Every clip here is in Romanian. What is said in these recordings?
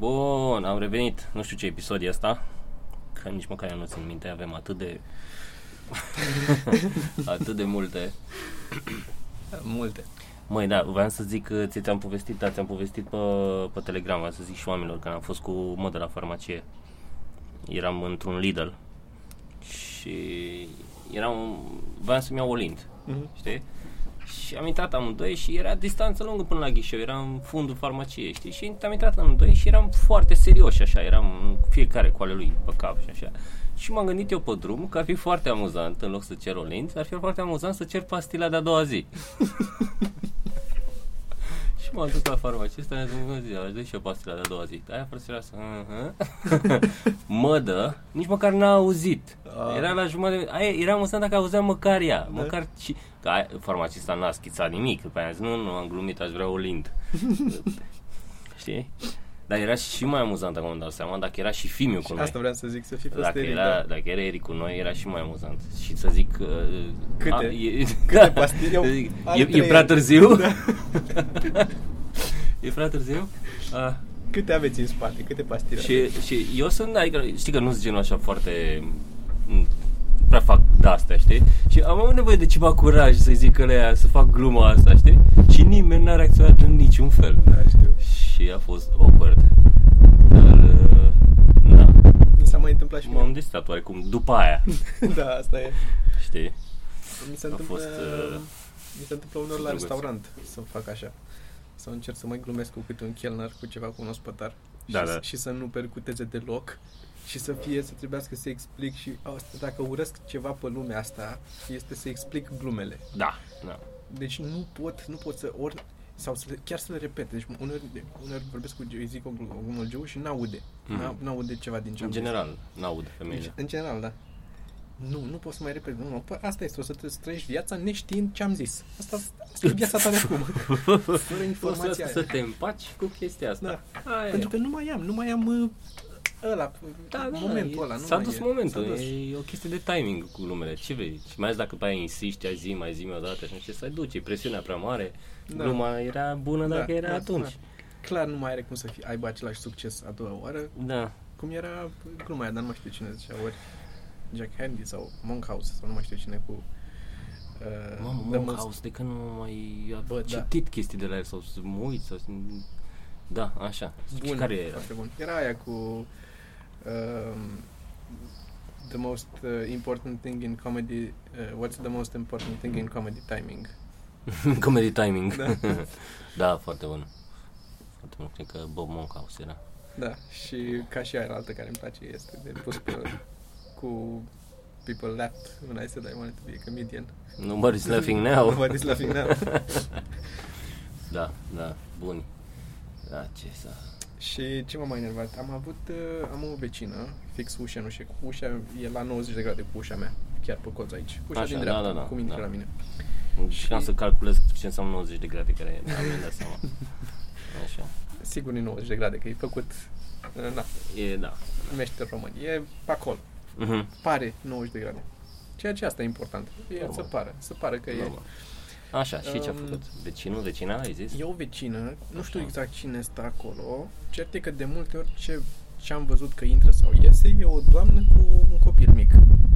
Bun, am revenit. Nu știu ce episod e asta, că nici măcar eu nu țin minte, avem atât de... atât de multe. Multe. Măi, da, vreau să zic că ți- ți-am povestit, da, ți-am povestit pe, pe Telegram, vreau să zic și oamenilor, că am fost cu modă la farmacie. Eram într-un Lidl și eram, vreau să-mi iau o lint, Mhm. știi? Și am intrat amândoi și era distanță lungă până la ghișeu, eram în fundul farmaciei, știi? Și am intrat amândoi și eram foarte serioși așa, eram fiecare cu ale lui pe cap și așa. Și m-am gândit eu pe drum că ar fi foarte amuzant, în loc să cer o lint, ar fi foarte amuzant să cer pastila de-a doua zi. și m-am dus la farmacie, mi-a zis, bună ziua, aș dă și eu pastila de-a doua zi. Aia frățioara asta, uh-huh. mă dă, nici măcar n-a auzit. Ah. Era la jumătate, aia, era amuzant dacă auzea măcar ea, Da. măcar și, că aia, farmacista n-a schițat nimic, după aia a zis, nu, nu, am glumit, aș vrea o lint. Știi? Dar era și mai amuzant acum îmi dau seama, dacă era și Fimiu cu Și noi. asta vreau să zic, să fi fost Dacă Eric, era, da. dacă era Eric cu noi, era și mai amuzant. Și să zic... Uh, Câte? A, e, Câte pastile? Eu Să zic, am e, e trei. prea târziu? Da. e prea târziu? Uh, Câte aveți în spate? Câte pastile? și, și eu sunt, adică, știi că nu sunt genul așa foarte... m, prea fac de-astea, știi? Și am avut nevoie de ceva curaj să-i zic că să fac gluma asta, știi? Și nimeni n-a reacționat în niciun fel. Da, știu. Și a fost awkward. Dar, uh, na, Mi s-a mai întâmplat și m-am mie. distrat oarecum după aia, da, asta e. știi? Mi se A întâmplă, fost, uh, mi se întâmplă uneori la drăguț. restaurant să fac așa. Să încerc să mai glumesc cu câte un chelner, cu ceva cu un ospătar. Da, și, da. și să nu percuteze deloc. Și să fie, să trebuiască să explic și asta, dacă urăsc ceva pe lumea asta, este să explic glumele. Da, da. Deci nu pot, nu pot să ori sau să le, chiar să le repet. Deci uneori, uneori vorbesc cu Joe, îi zic o glu- o glumă Joe și n-aude. Mhm. Mm. N-aude ceva din ce În am zis. general, n-aud În, femeile. în general, da. Nu, nu pot să mai repet. Nu, nu, păi asta este, o să te trăiești viața neștiind ce am zis. Asta, asta e viața ta de acum. Fără Poți informația să, aia. să te împaci cu chestia asta. Da. Aia e. Pentru că nu mai am, nu mai am uh, ăla, da, da, momentul e- ăla. Nu S-a mai dus e. momentul, S-a dus. e o chestie de timing cu lumele. Ce vrei? Și mai ales dacă pe aia insiști, ai zi, mai zi o dată și nu știu ce să duci, e presiunea prea mare. Da. Gluma era bună Da, dacă era da, atunci. Clar nu mai are cum să fie, aibă același succes a doua oară, Da. cum era gluma aia, dar nu mai știu cine zicea, ori Jack Handy sau Monkhouse sau nu mai știu cine cu uh, Mamă, The Monkhouse, de când nu mai am Bă, da. citit chestii de la el sau să mă uit sau să... Da, așa. Și Bun, care era? foarte bun. Era aia cu um, the most uh, important thing in comedy, uh, what's the most important thing in comedy timing. Comedy timing. Da. da, foarte bun. Foarte bun. Cred că Bob Monkhouse era. Da, și ca și aia altă care îmi place este de pus pe cu people laughed when I said I wanted to be a comedian. Nobody's laughing now. Nobody's laughing now. Da, da, buni. Da, ce să... și ce m-a mai enervat? Am avut, uh, am o vecină, fix ușa, nu știu, cu ușa e la 90 de grade cu ușa mea, chiar pe coț aici. Ușa Așa, din da, dreapta, da, da, cum intră da. la mine. Și am să calculez ce înseamnă 90 de grade, care e, am dat seama. Așa. Sigur e 90 de grade, că e făcut, uh, na, E, da. meșter român. E pe acolo. Mhm. Pare 90 de grade. Ceea ce asta e important. E Normal. să pară, să pară că e. Normal. Așa, și ce a Um, făcut? Vecinul, vecina, ai zis? E o vecină, nu știu Așa. exact cine stă acolo, cert e că de multe ori ce, ce am văzut că intră sau iese e o doamnă cu un copil mic.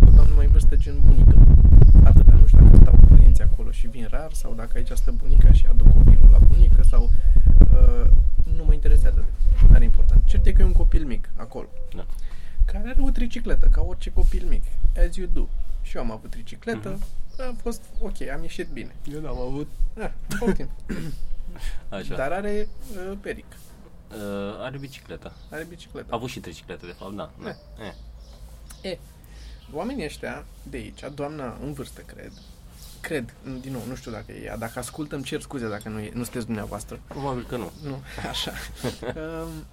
O doamnă mai în vârstă gen bunică. Atâta, nu știu dacă stau părinții acolo și vin rar sau dacă aici stă bunica și aduc copilul la bunică sau... Uh, nu mă interesează, nu are important. Cert e că e un copil mic acolo. Da. care are o tricicletă, ca orice copil mic, as you do. Și eu am avut tricicletă, Mhm. A fost ok, am ieșit bine. Eu n-am avut. Ah, ok. Așa. Dar are uh, peric, Uh, are bicicleta. are bicicletă. A avut și tricicletă, de fapt, da. da. Eh. E. E, oamenii ăștia de aici, doamna în vârstă, cred, cred, din nou, nu știu dacă e ea, dacă ascultăm, cer scuze dacă nu, e, nu sunteți dumneavoastră. Probabil că nu. Nu, așa. um,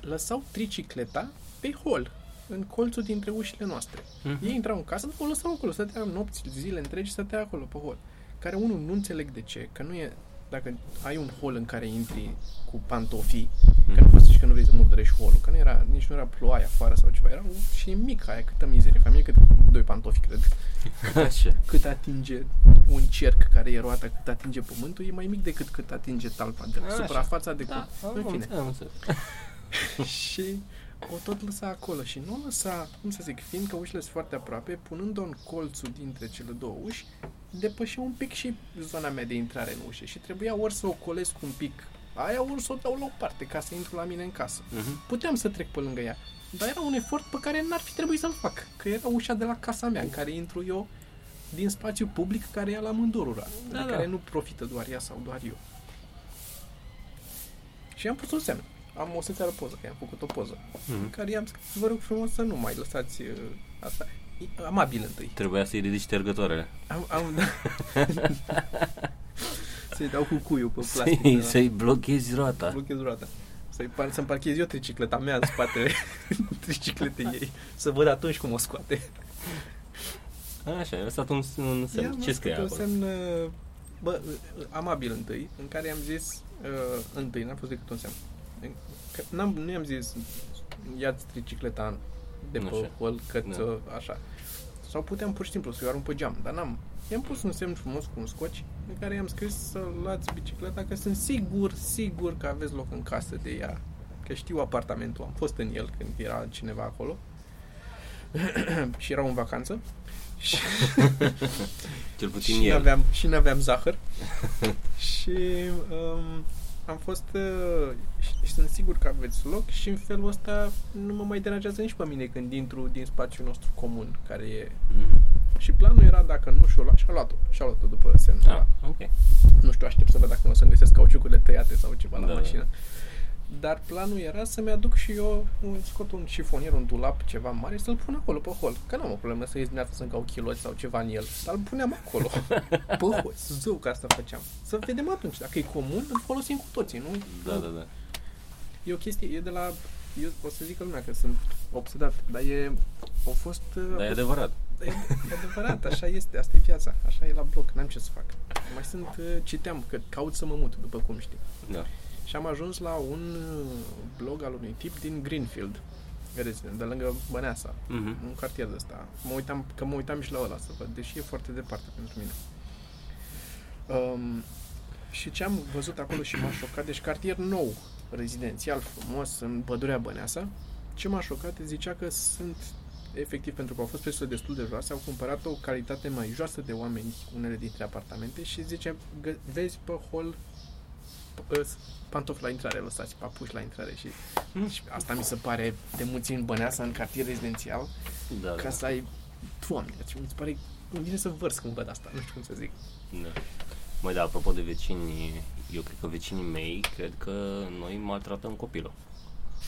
lăsau tricicleta pe hol, în colțul dintre ușile noastre. Mhm. Ei intrau în casă, o lăsau acolo, stătea nopți, zile întregi, stătea acolo pe hol. Care unul nu înțeleg de ce, că nu e, dacă ai un hol în care intri cu pantofii, că nu poți să zici că nu vrei să murdărești holul, că nu era, nici nu era ploaie afară sau ceva, era un- și e mic aia, câtă mizerie, familie cât doi pantofi, cred. Așa. Cât atinge un cerc care e roată, cât atinge pământul, e mai mic decât cât atinge talpa de Așa. suprafața de Da, cu... am În fine. înțeles, am înțeles. și o tot lăsa acolo și nu o lăsa, cum să zic, fiindcă ușile sunt foarte aproape, punând-o în colțul dintre cele două uși, depășea un pic și zona mea de intrare în ușă și trebuia ori să o colesc un pic aia, ori să o dau la o parte ca să intru la mine în casă. Mhm. Puteam să trec pe lângă ea, dar era un efort pe care n-ar fi trebuit să-l fac, că era ușa de la casa mea în care intru eu din spațiu public care e la mândorura, Da, de da. care nu profită doar ea sau doar eu. Și am pus un semn. Am o să-ți arăt poză, că am făcut o poză. În Mhm. care i-am scris, vă rog frumos să nu mai lăsați uh, asta. E Amabil întâi. Trebuia să-i ridici ștergătoarele. Am, am, Să-i dau cu cuiul pe plastic. Să-i, de la- să-i blochezi roata. Blochez roata. Să-i par, să-mi parchez eu tricicleta mea în spatele tricicletei ei. Să văd atunci cum o scoate. Așa, ai lăsat un, un semn. I-am Ce scrie lăsat un acolo? semn, uh, bă, uh, amabil întâi, în care i-am zis, uh, întâi, n-a fost decât un semn. Că n-am, nu i-am zis, ia-ți tricicleta de pe Așa. hol, că Da. ți așa. Sau puteam pur și simplu să-i arunc pe geam, dar n-am. I-am pus un semn frumos cu un scoci în care i-am scris să luați bicicleta, că sunt sigur, sigur că aveți loc în casă de ea. Că știu apartamentul, am fost în el când era cineva acolo. și erau în vacanță. Și Cel puțin și el. n-aveam, și n-aveam zahăr. și um, am fost uh, și, și sunt sigur că aveți loc și în felul ăsta nu mă mai deranjează nici pe mine când intru din spațiul nostru comun care e Mhm. și planul era dacă nu și-o lua, și-a luat-o, și-a luat-o după semnul Ah, ăla. ok. Nu știu, aștept să văd dacă nu o să-mi găsesc cauciucurile tăiate sau ceva la Da, da. Mașină. Dar planul era să-mi aduc și eu, un, scot un șifonier, un dulap, ceva mare și să-l pun acolo pe hol. Că n-am o problemă să ies dimineața să-mi cau chiloți sau ceva în el. Dar îl puneam acolo. pe hol. Zău că asta făceam. Să vedem atunci. Dacă e comun, îl folosim cu toții, nu? Da, da, da. E o chestie, e de la... Eu o să zică lumea că sunt obsedat, dar e... Au fost... uh, Dar e a fost- adevărat. E, e adevărat, așa este, asta e viața, așa e la bloc, n-am ce să fac. Mai sunt, uh, citeam, că caut să mă mut, după cum știi. Da. Și am ajuns la un uh, blog al unui tip din Greenfield, resident, de lângă Băneasa, Mhm. un cartier de ăsta. Mă uitam, că mă uitam și la ăla să văd, deși e foarte departe pentru mine. Um, și ce am văzut acolo și m-a șocat, deci cartier nou, rezidențial, frumos, în pădurea Băneasa, ce m-a șocat, zicea că sunt efectiv pentru că au fost prețurile destul de joase, au cumpărat o calitate mai joasă de oameni unele dintre apartamente și zice, gă- vezi pe hol p- ăs- pantofi la intrare lăsați, papuși la intrare și, și asta mi se pare de mulți în Băneasa, în cartier rezidențial, Da, ca da. să ai, doamne, deci mi se pare, îmi vine să vărs când văd asta, nu știu cum să zic. Da. Măi, da, apropo de vecini, eu cred că vecinii mei cred că noi maltratăm copilul.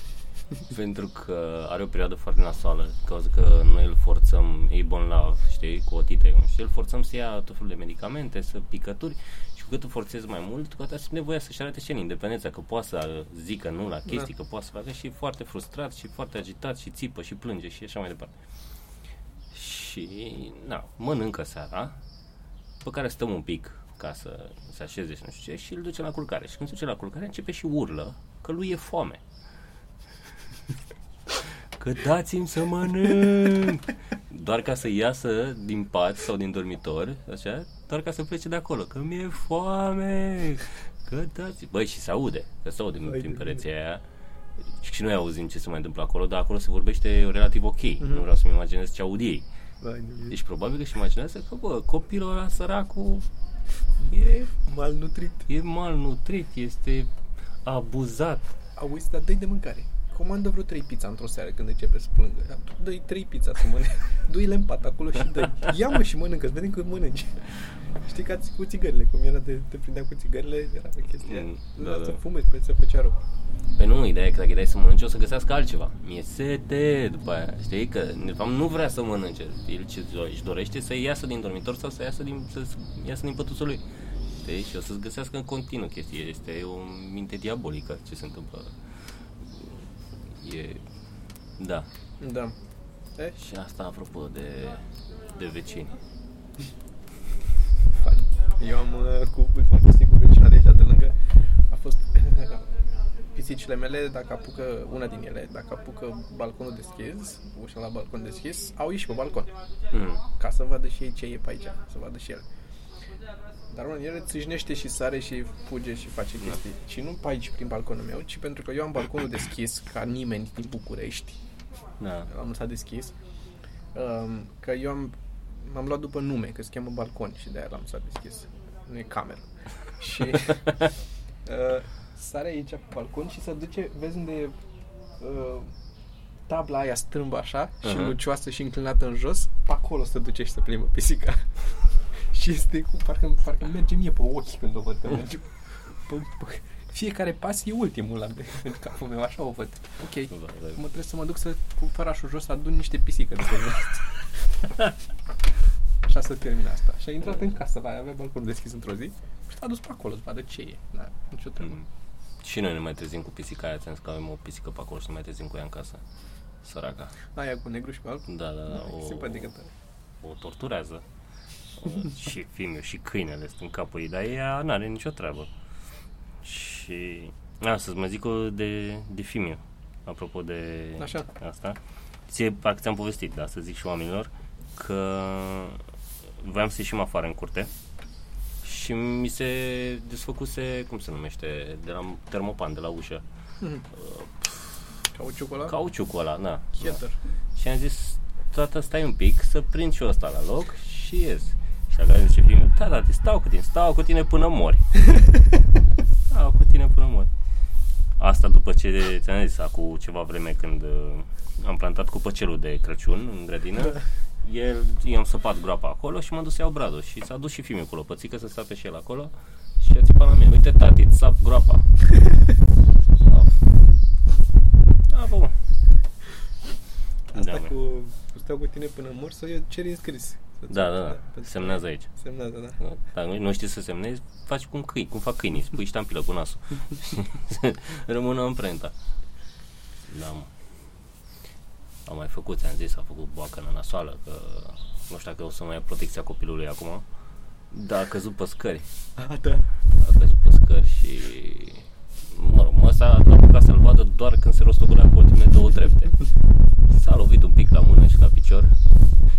Pentru că are o perioadă foarte nasoală, cauza că noi îl forțăm, e bolnav, știi, cu otite, și îl forțăm să ia tot felul de medicamente, să picături și cu cât îl forțezi mai mult, cu atât simt nevoia să-și arate și el independența, că poate să zică nu la chestii, că poate să facă și e foarte frustrat și foarte agitat și țipă și plânge și așa mai departe. Și, na, mănâncă seara, pe care stăm un pic ca să se așeze și nu știu ce și îl duce la culcare. Și când se duce la culcare începe și urlă că lui e foame. Că dați-mi să mănânc! Doar ca să iasă din pat sau din dormitor, așa, doar ca să plece de acolo, că mi-e foame! Că dați Băi, și se aude, că se aude Hai prin de pereții aia. Și noi auzim ce se mai întâmplă acolo, dar acolo se vorbește relativ ok. Mhm. Nu vreau să-mi imaginez ce aud ei. Deci probabil că și imaginează că, bă, copilul ăla săracul e, malnutrit. e malnutrit, este abuzat. Auzi, dar dă de mâncare. Comandă vreo trei pizza într-o seară când începe să plângă. Dă-i trei pizza să mănânce. Du-i în pat acolo și dă Ia mă și mănâncă, să vedem cât mănânci. Știi ca cu țigările, cum era de te prindea cu țigările, era o chestie. Mm, Mm, da, da, da. să fumezi, pe să făcea rău. Păi nu, ideea e că dacă îi dai să mănânce, o să găsească altceva. Mi-e sete după aia. Știi că, de fapt, nu vrea să mănânce. El ce își dorește să iasă din dormitor sau să iasă din, să iasă din pătuțul lui. Știi? Și o să-ți găsească în continuu chestie. Este o minte diabolică ce se întâmplă. E... Da. Da. E, Și asta apropo de, de vecini. Funny. Eu am uh, cu ultima chestie cu vecina de aici de lângă a fost pisicile mele, dacă apucă, una din ele, dacă apucă balconul deschis, ușa la balcon deschis, au ieșit pe balcon. Mm. ca să vadă și ei ce e pe aici, să vadă și ele. Dar unul, el țâșnește și sare și fuge și face chestii. Și nu pe aici, prin balconul meu, ci pentru că eu am balconul deschis, ca nimeni din București. Da. L-am lăsat deschis. Um, că eu am, m-am luat după nume, că se cheamă balcon și de-aia l-am lăsat deschis. Nu e cameră. și uh, sare aici pe balcon și se duce, vezi unde e uh, tabla aia strâmbă așa și Aha. lucioasă și înclinată în jos, pe acolo se duce și se plimbă pisica. și este cu, parcă, parcă merge mie pe ochi când o văd că merge pe, pe, fiecare pas e ultimul la de, în capul meu, așa o văd. Ok, Da, da. mă trebuie să mă duc să cu fărașul jos să adun niște pisică de pe Așa să termin asta. Și a intrat în casă, va avea balconul deschis într-o zi și s-a dus pe acolo să vadă ce e. Da, nicio treabă. Mm. Și noi ne mai trezim cu pisica aia, ți-am zis că avem o pisică pe acolo și ne mai trezim cu ea în casă. Săraca. Aia cu negru și cu alb. Da, da, da. O... O, Simpatică tare. o torturează. O, și fiul și câinele sunt în capul ei, dar ea n-are nicio treabă. Și... A, să-ți mai zic o de, de Fimiu, apropo de Așa. asta. Ție, parcă ți-am povestit, dar să zic și oamenilor, că voiam să ieșim afară în curte și mi se desfăcuse, cum se numește, de la termopan, de la ușă. Cauciucul ăla? Cauciucul ăla, da. Cheddar. Și am zis, tata, stai un pic, să prind și eu ăsta la loc și ies. Și la zice fiul, da, da, te stau cu tine, stau cu tine până mori. stau cu tine până mori. Asta după ce ți-am zis, acum ceva vreme când uh, am plantat cu păcelul de Crăciun în grădină, el, i-am săpat groapa acolo și m-am dus să iau bradul și s-a dus și fiul cu lopățică să sape și el acolo și a țipat la mine, uite tati, îți sap groapa. Da, bă, mă. Asta Da, cu, cu stau cu tine până mor să ceri înscris. Să-ți- Da, da, da. pentru- Semnează aici. Semnează, da. Dacă nu, nu știi să semnezi, faci cum câini, cum fac câinii, spui ștampilă cu nasul. Rămână amprenta. Da, mă. Am mai făcut, ți-am zis, a făcut boacă în nasoală, că nu știu dacă o să mai ia protecția copilului acum. Dar a căzut pe scări. Ah, da. A căzut pe scări și... Mă rog, mă s-a apucat să-l vadă doar când se rostogolea pe ultimele două trepte. S-a lovit un pic la mână și la picior.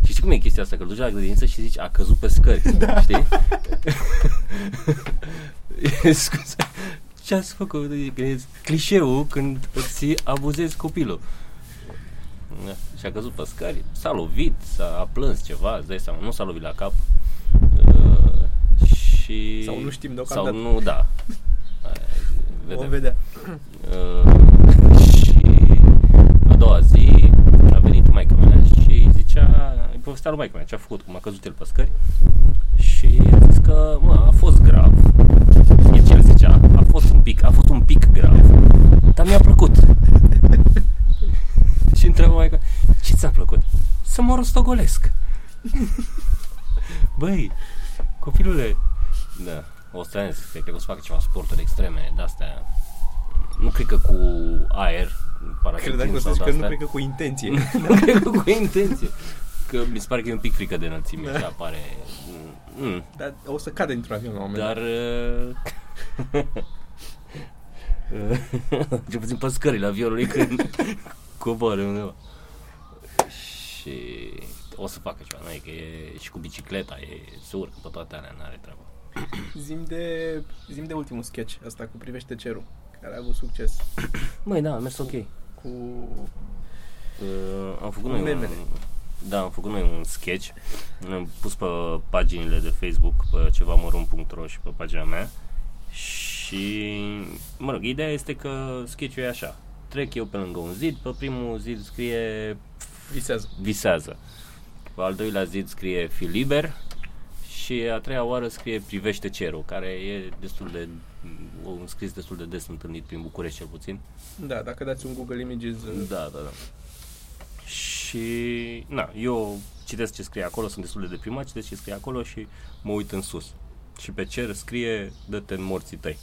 Și știi cum e chestia asta? Că îl duci la grădiniță și zici, a căzut pe scări. Da. Știi? Scuze. Ce ați făcut? Că e clișeul când îți abuzezi copilul. Da. Și a căzut pe scări, s-a lovit, s-a a plâns ceva, îți dai seama, nu s-a lovit la cap. Uh, și... Sau nu știm Sau deocamdată. nu, da. Aia, Vom vedem. vedea. Uh, și a doua zi a venit maica mea și zicea, îi povestea lui maica mea ce a făcut, cum a căzut el pe scări și a zis că, mă, a fost grav. E ce el zicea, a fost un pic, a fost un pic grav, dar mi-a plăcut. și întreabă maica, ce ți-a plăcut? Să mă rostogolesc. Băi, copilule, da, o să zis, cred că o să facă ceva sporturi extreme de-astea. Nu cred că cu aer, parachutism Credeam că o să sau zici că nu de-astea. cred că cu intenție. Nu cred că cu intenție. Că mi se pare că e un pic frică de înălțime Da. și apare... Mm, Dar o să cadă într-un avion la un moment dar... dat. uh, Ce puțin pe scările avionului când coboară undeva. Și o să facă ceva, nu e că e și cu bicicleta, e, se urcă pe toate alea, n-are treabă. Zim de, zim de ultimul sketch, asta cu Privește Cerul, care a avut succes. Măi, da, a mers ok. Cu... Uh, am făcut Cu noi memele. un, da, am făcut noi un sketch. Am pus pe paginile de Facebook, pe cevamărunt.ro și pe pagina mea. Și, mă rog, ideea este că sketch-ul e așa. Trec eu pe lângă un zid, pe primul zid scrie Visează. visează. Pe al doilea zid scrie fi liber și a treia oară scrie privește cerul, care e destul de un scris destul de des întâlnit prin București cel puțin. Da, dacă dați un Google Images... Da, da, da. Și, na, eu citesc ce scrie acolo, sunt destul de deprimat, citesc ce scrie acolo și mă uit în sus. Și pe cer scrie, dă-te în morții tăi.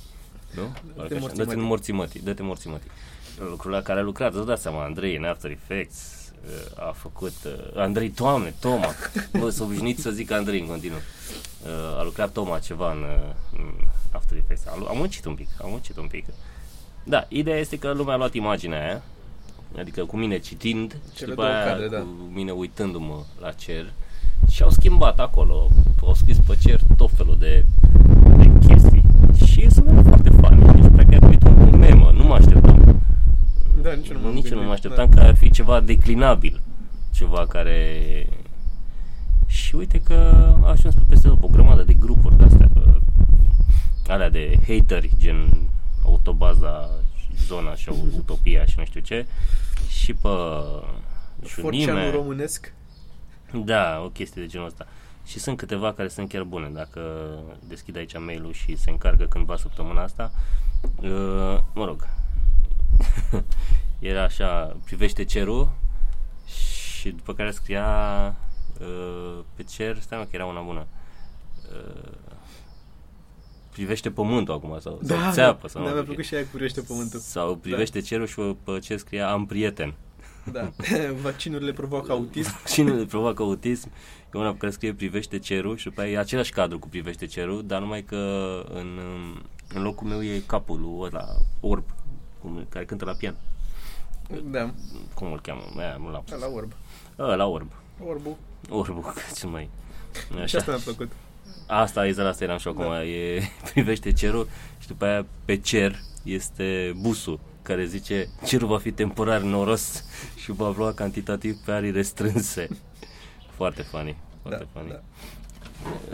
Nu? Parcă așa, morții Dă-te în mătii. morții mătii, dă-te în morții mătii. Lucrul la care a lucrat, îți dați seama, Andrei în After Effects, uh, a făcut, uh, Andrei, doamne, Toma, bă, sunt obișnuit să zic Andrei în continuu. Uh, a lucrat Toma ceva în, uh, în After Effects, a, lu- am muncit un pic, am muncit un pic. Da, ideea este că lumea a luat imaginea aia, adică cu mine citind și Cele după două aia cadre, da. cu mine uitându-mă la cer și au schimbat acolo, au scris pe cer tot felul de, de chestii. Și sunt foarte funny. Deci, practic, a devenit un memă. Nu mă așteptam. Da, nici eu nu m-am Nici eu nu gândit. mă așteptam că ar fi ceva declinabil. Ceva care... Și uite că a ajuns pe peste tot o grămadă de grupuri de-astea. că- Alea de hateri, gen Autobaza, și Zona și Utopia și nu știu ce. Și pe Forceanul Șunime. românesc. Da, o chestie de genul ăsta. Și sunt câteva care sunt chiar bune. Dacă deschid aici mail-ul și se încarcă cândva săptămâna asta, uh, mă rog, era așa, privește cerul și după care scria uh, pe cer, stai mă că era una bună, uh, privește pământul acum sau, sau țeapă sau da, nu mi-a știu plăcut ce. și aia cu privește pământul. sau privește cerul și pe cer scria am prieten. Da. Vaccinurile provoacă autism. Cine le provoacă autism e una pe care scrie privește cerul și după aia e același cadru cu privește cerul, dar numai că în, în locul meu e capul lui ăla, orb, cum, care cântă la pian. Da, Cum îl cheamă? Aia, nu la la orb. Ăla orb. Orbul. Orbul, ce mai... Și Așa. asta mi-a plăcut. Asta, exact asta eram și eu acum, Da. e, privește cerul și după aia pe cer este busul care zice cerul va fi temporar noros și va lua cantitativ pe arii restrânse. Foarte funny, foarte Da, funny. da.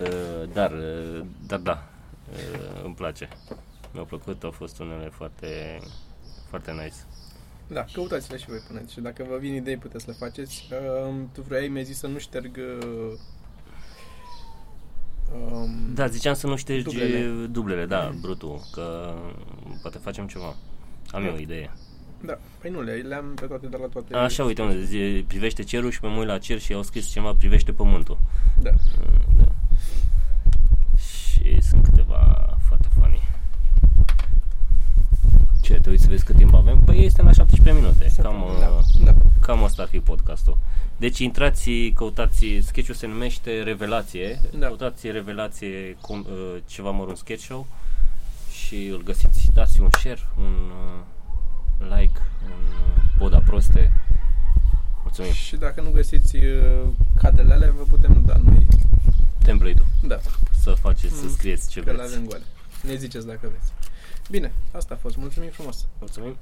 Uh, dar, uh, dar da, uh, îmi place. Mi-au plăcut, au fost unele foarte, foarte nice. Da, căutați-le și voi până aici. Și dacă vă vin idei, puteți să le faceți. Um, tu vrei, mi-ai zis să nu șterg... Uh, um, Da, ziceam să nu ștergi Dublele. dublele, dublele da, brutul, că poate facem ceva. Am eu o idee. Da, păi nu, le, le-am pe toate, dar la toate... Așa, uite, unde zi, privește cerul și pe mă uit la cer și au scris ceva, privește pământul. Da. Uh, Da. Și sunt câteva foarte funny. Ce, te uiți să vezi cât timp avem? Păi este la 17 minute. Cam, da, uh, da. cam asta ar fi podcastul. Deci intrați, căutați, sketch-ul se numește Revelație. Da. Căutați Revelație, com, uh, ceva mărunt sketch show și îl găsiți. Dați un share, un uh, like, un uh, poda proste. Mulțumim. Și dacă nu găsiți uh, cadrele alea, vă putem da noi. Template-ul. Da, Să faceți, să Mm. scrieți ce că le vreți. avem goale. Ne ziceți dacă vreți. Bine, asta a fost. Mulțumim frumos. Mulțumim.